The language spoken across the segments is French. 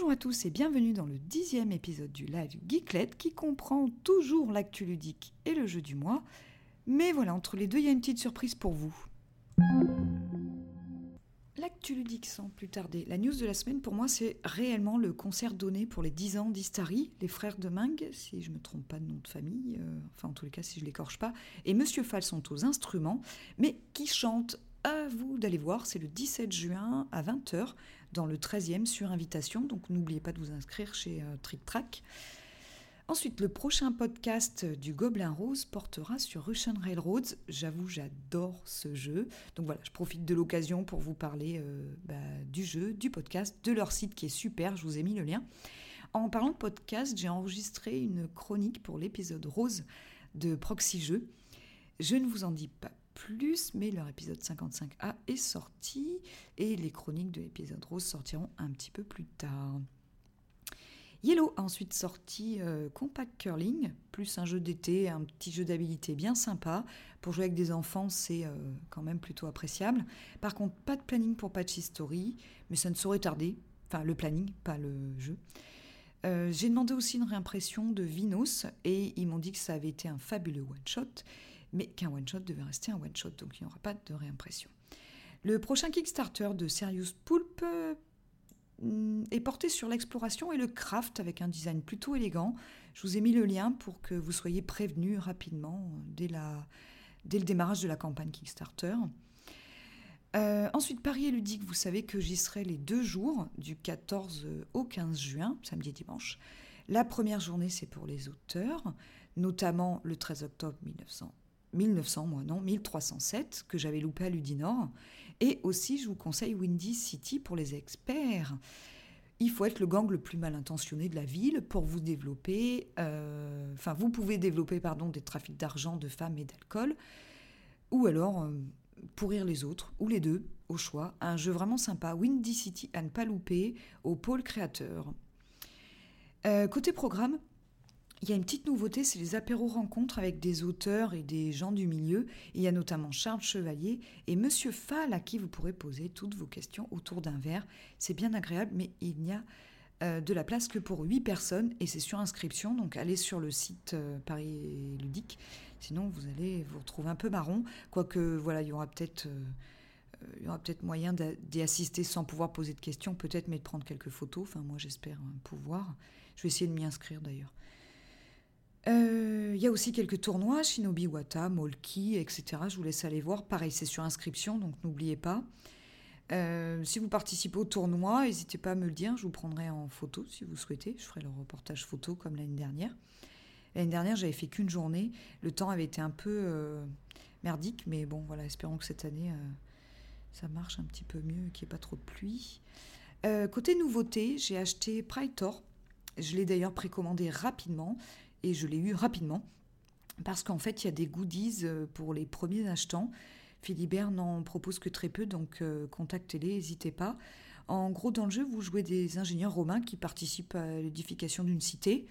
Bonjour à tous et bienvenue dans le dixième épisode du live Geeklet qui comprend toujours l'actu ludique et le jeu du mois. Mais voilà, entre les deux, il y a une petite surprise pour vous. L'actu ludique sans plus tarder. La news de la semaine pour moi, c'est réellement le concert donné pour les 10 ans d'Istari, les frères de Ming, si je ne me trompe pas de nom de famille, euh, enfin en tous les cas si je l'écorche pas, et Monsieur Fall sont aux instruments, mais qui chantent à vous d'aller voir, c'est le 17 juin à 20h dans le 13e sur invitation, donc n'oubliez pas de vous inscrire chez euh, Trick Track. Ensuite, le prochain podcast du Gobelin Rose portera sur Russian Railroads. J'avoue, j'adore ce jeu. Donc voilà, je profite de l'occasion pour vous parler euh, bah, du jeu, du podcast, de leur site qui est super. Je vous ai mis le lien. En parlant de podcast, j'ai enregistré une chronique pour l'épisode rose de Proxy Jeux. Je ne vous en dis pas plus, mais leur épisode 55A est sorti et les chroniques de l'épisode rose sortiront un petit peu plus tard. Yellow a ensuite sorti euh, Compact Curling, plus un jeu d'été, un petit jeu d'habilité bien sympa. Pour jouer avec des enfants, c'est euh, quand même plutôt appréciable. Par contre, pas de planning pour Patch History, mais ça ne saurait tarder. Enfin, le planning, pas le jeu. Euh, j'ai demandé aussi une réimpression de Vinos et ils m'ont dit que ça avait été un fabuleux one-shot, mais qu'un one-shot devait rester un one-shot, donc il n'y aura pas de réimpression. Le prochain Kickstarter de Serious Pulp Mm, est porté sur l'exploration et le craft avec un design plutôt élégant. Je vous ai mis le lien pour que vous soyez prévenus rapidement dès, la, dès le démarrage de la campagne Kickstarter. Euh, ensuite, Paris et ludique, vous savez que j'y serai les deux jours, du 14 au 15 juin, samedi et dimanche. La première journée, c'est pour les auteurs, notamment le 13 octobre 1900, 1900, moi non, 1307, que j'avais loupé à Ludinor. Et aussi, je vous conseille Windy City pour les experts. Il faut être le gang le plus mal intentionné de la ville pour vous développer. Euh, enfin, vous pouvez développer pardon, des trafics d'argent, de femmes et d'alcool. Ou alors euh, pourrir les autres, ou les deux, au choix. Un jeu vraiment sympa. Windy City à ne pas louper, au pôle créateur. Euh, côté programme, il y a une petite nouveauté, c'est les apéros rencontres avec des auteurs et des gens du milieu. il y a notamment Charles Chevalier et Monsieur Fall à qui vous pourrez poser toutes vos questions autour d'un verre. C'est bien agréable, mais il n'y a euh, de la place que pour 8 personnes et c'est sur inscription. Donc allez sur le site euh, Paris Ludique. Sinon, vous allez vous retrouver un peu marron. Quoique, voilà, il y aura peut-être. Euh, il y aura peut-être moyen d'y assister sans pouvoir poser de questions, peut-être, mais de prendre quelques photos. Enfin, moi, j'espère pouvoir. Je vais essayer de m'y inscrire d'ailleurs. Euh, il y a aussi quelques tournois, Shinobi Wata, Molki, etc. Je vous laisse aller voir. Pareil, c'est sur inscription, donc n'oubliez pas. Euh, si vous participez au tournoi, n'hésitez pas à me le dire, je vous prendrai en photo si vous souhaitez. Je ferai le reportage photo comme l'année dernière. L'année dernière, j'avais fait qu'une journée. Le temps avait été un peu euh, merdique, mais bon, voilà, espérons que cette année, ça marche un petit peu mieux, qu'il n'y ait pas trop de pluie. côté nouveauté, j'ai acheté Praetor. Je l'ai d'ailleurs précommandé rapidement et je l'ai eu rapidement parce qu'en fait, il y a des goodies euh, pour les premiers achetants. Philibert n'en propose que très peu, donc euh, contactez-les, n'hésitez pas. En gros, dans le jeu, vous jouez des ingénieurs romains qui participent à l'édification d'une cité.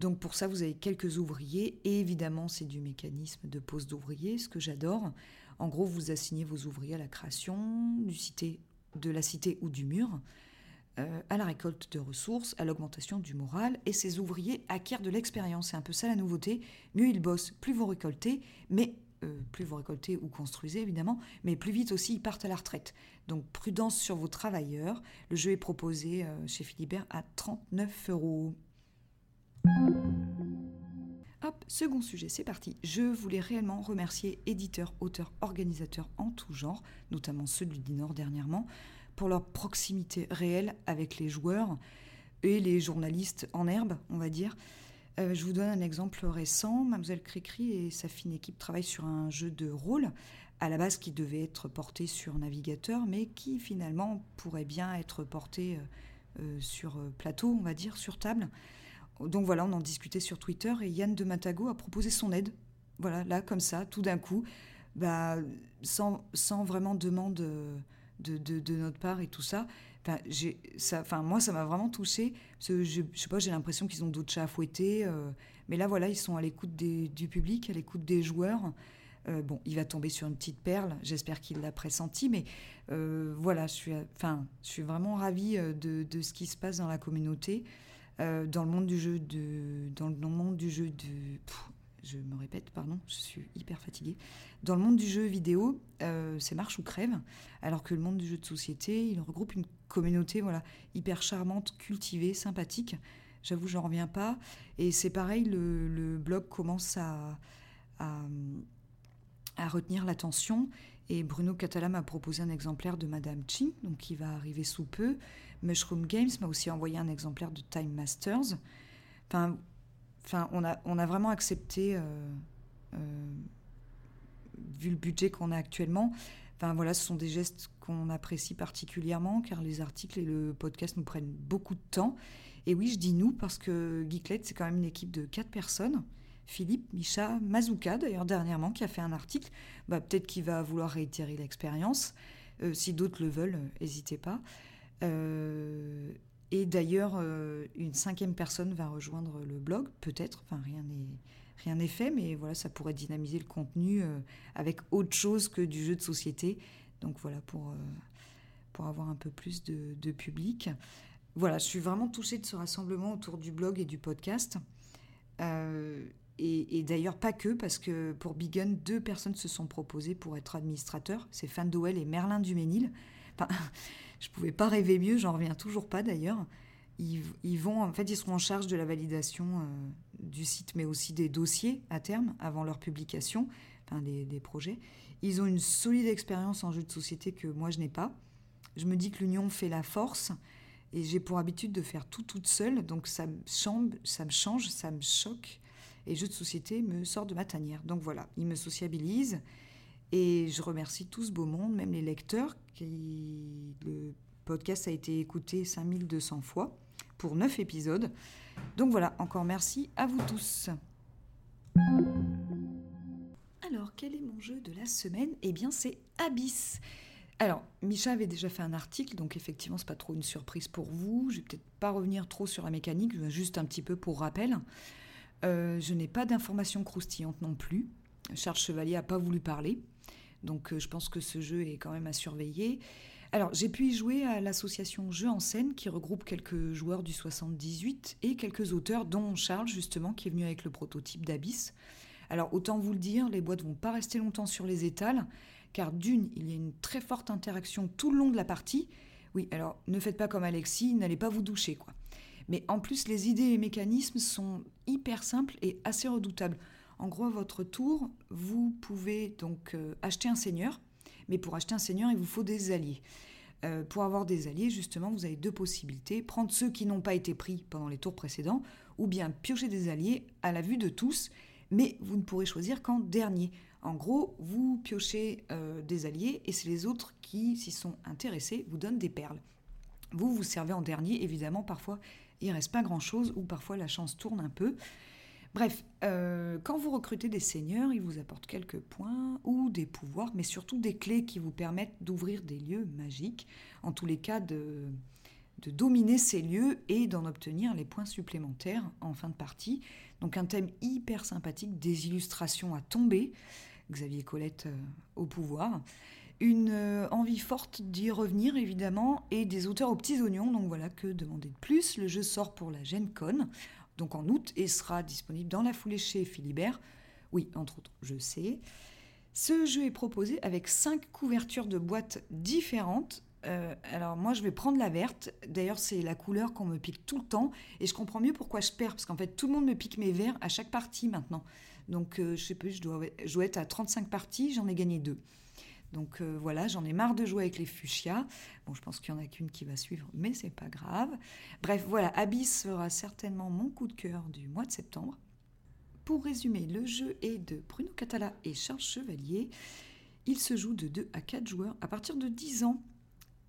Donc pour ça, vous avez quelques ouvriers, et évidemment, c'est du mécanisme de pose d'ouvriers, ce que j'adore. En gros, vous assignez vos ouvriers à la création du cité, de la cité ou du mur. Euh, à la récolte de ressources, à l'augmentation du moral, et ces ouvriers acquièrent de l'expérience. C'est un peu ça la nouveauté. Mieux ils bossent, plus vous récoltez, mais euh, plus vous récoltez ou construisez évidemment, mais plus vite aussi ils partent à la retraite. Donc prudence sur vos travailleurs. Le jeu est proposé euh, chez Philibert à 39 euros. Hop, second sujet, c'est parti. Je voulais réellement remercier éditeurs, auteurs, organisateurs en tout genre, notamment ceux du Nord dernièrement, pour leur proximité réelle avec les joueurs et les journalistes en herbe, on va dire. Euh, je vous donne un exemple récent. Mademoiselle Cricri et sa fine équipe travaillent sur un jeu de rôle, à la base qui devait être porté sur navigateur, mais qui finalement pourrait bien être porté euh, euh, sur plateau, on va dire, sur table. Donc voilà, on en discutait sur Twitter et Yann de Matago a proposé son aide. Voilà, là, comme ça, tout d'un coup, bah, sans, sans vraiment demande de, notre part et tout ça. Enfin, ça, enfin moi, ça m'a vraiment touché je, je sais pas, j'ai l'impression qu'ils ont d'autres chats à fouetter. Euh, mais là, voilà, ils sont à l'écoute du public, à l'écoute des joueurs. Euh, bon, il va tomber sur une petite perle, j'espère qu'il l'a pressenti, mais euh, voilà, je suis, enfin, je suis vraiment ravie de, de, ce qui se passe dans la communauté, dans le monde du jeu, de, dans le monde du jeu de, je me répète, pardon, je suis hyper fatiguée. Dans le monde du jeu vidéo, c'est marche ou crève, alors que le monde du jeu de société, il regroupe une communauté voilà hyper charmante, cultivée, sympathique. J'avoue, j'en reviens pas. Et c'est pareil, le, blog commence à, à, retenir l'attention. Et Bruno Catala m'a proposé un exemplaire de Madame Ching, donc qui va arriver sous peu. Mushroom Games m'a aussi envoyé un exemplaire de Time Masters. Enfin, enfin on, a, on a vraiment accepté, euh, euh, vu le budget qu'on a actuellement, Enfin voilà, ce sont des gestes qu'on apprécie particulièrement car les articles et le podcast nous prennent beaucoup de temps. Et oui, je dis nous parce que Geeklet, c'est quand même une équipe de quatre personnes. Philippe, Micha, Mazuka, d'ailleurs dernièrement, qui a fait un article. Bah, Peut-être qu'il va vouloir réitérer l'expérience. Euh, si d'autres le veulent, n'hésitez pas. Et d'ailleurs, euh, une cinquième personne va rejoindre le blog, peut-être. Enfin, rien n'est rien n'est fait, mais voilà, ça pourrait dynamiser le contenu euh, avec autre chose que du jeu de société. Donc voilà, pour, euh, pour avoir un peu plus de, public. Voilà, je suis vraiment touchée de ce rassemblement autour du blog et du podcast. Et, d'ailleurs, pas que, parce que pour Bigun, deux personnes se sont proposées pour être administrateurs. C'est Fan et Merlin Duménil. Enfin, je pouvais pas rêver mieux, j'en reviens toujours pas d'ailleurs. Ils, vont, en fait, ils seront en charge de la validation du site, mais aussi des dossiers à terme avant leur publication, enfin des, projets. Ils ont une solide expérience en jeu de société que moi je n'ai pas. Je me dis que l'union fait la force et j'ai pour habitude de faire tout toute seule, donc ça me, change, ça me change, ça me choque et jeu de société me sort de ma tanière. Donc voilà, ils me sociabilisent et je remercie tout ce beau monde, même les lecteurs. Le podcast a été écouté 5200 fois pour 9 épisodes. Donc voilà, encore merci à vous tous. Alors, quel est mon jeu de la semaine? Eh bien, c'est Abyss. Alors, Micha avait déjà fait un article, donc effectivement, c'est pas trop une surprise pour vous. Je vais peut-être pas revenir trop sur la mécanique, juste un petit peu pour rappel. Euh, je n'ai pas d'informations croustillantes non plus. Charles Chevalier a pas voulu parler, donc euh, je pense que ce jeu est quand même à surveiller. Alors, j'ai pu y jouer à l'association Jeux en scène qui regroupe quelques joueurs du 78 et quelques auteurs, dont Charles, justement, qui est venu avec le prototype d'Abyss. Alors, autant vous le dire, les boîtes vont pas rester longtemps sur les étals, car d'une, il y a une très forte interaction tout le long de la partie. Oui, alors ne faites pas comme Alexis, n'allez pas vous doucher, quoi. Mais en plus, les idées et mécanismes sont hyper simples et assez redoutables. En gros, à votre tour, vous pouvez donc euh, acheter un seigneur mais pour acheter un seigneur, il vous faut des alliés. Euh, pour avoir des alliés, justement, vous avez deux possibilités. Prendre ceux qui n'ont pas été pris pendant les tours précédents, ou bien piocher des alliés à la vue de tous, mais vous ne pourrez choisir qu'en dernier. En gros, vous piochez euh, des alliés et c'est les autres qui, s'y sont intéressés, vous donnent des perles. Vous vous servez en dernier, évidemment, parfois il reste pas grand-chose ou parfois la chance tourne un peu. Bref, euh, quand vous recrutez des seigneurs, ils vous apportent quelques points ou des pouvoirs, mais surtout des clés qui vous permettent d'ouvrir des lieux magiques, en tous les cas de, de dominer ces lieux et d'en obtenir les points supplémentaires en fin de partie. Donc un thème hyper sympathique, des illustrations à tomber, Xavier Colette euh, au pouvoir, une euh, envie forte d'y revenir évidemment, et des auteurs aux petits oignons, donc voilà que demander de plus. Le jeu sort pour la Gen Con donc en août, et sera disponible dans la foulée chez Philibert. Oui, entre autres, je sais. Ce jeu est proposé avec cinq couvertures de boîtes différentes. Euh, alors moi je vais prendre la verte, d'ailleurs c'est la couleur qu'on me pique tout le temps et je comprends mieux pourquoi je perds parce qu'en fait tout le monde me pique mes verts à chaque partie maintenant. Donc euh, je sais plus, je dois, je être à 35 parties, j'en ai gagné deux. Donc euh, voilà, j'en ai marre de jouer avec les fuchsias. Bon, je pense qu'il n'y en a qu'une qui va suivre, mais c'est pas grave. Bref, voilà, Abyss sera certainement mon coup de cœur du mois de septembre. Pour résumer, le jeu est de Bruno Catala et Charles Chevalier. Il se joue de 2 à 4 joueurs à partir de 10 ans.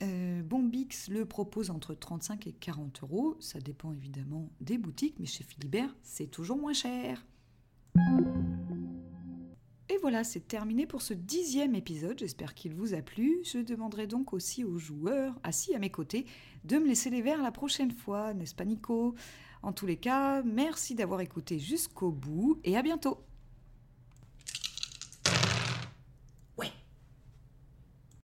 Euh, Bombix le propose entre 35 et 40 euros. Ça dépend évidemment des boutiques, mais chez Philibert, c'est toujours moins cher. Voilà, c'est terminé pour ce dixième épisode. J'espère qu'il vous a plu. Je demanderai donc aussi aux joueurs assis à mes côtés de me laisser les verres la prochaine fois, n'est-ce pas Nico? En tous les cas, merci d'avoir écouté jusqu'au bout et à bientôt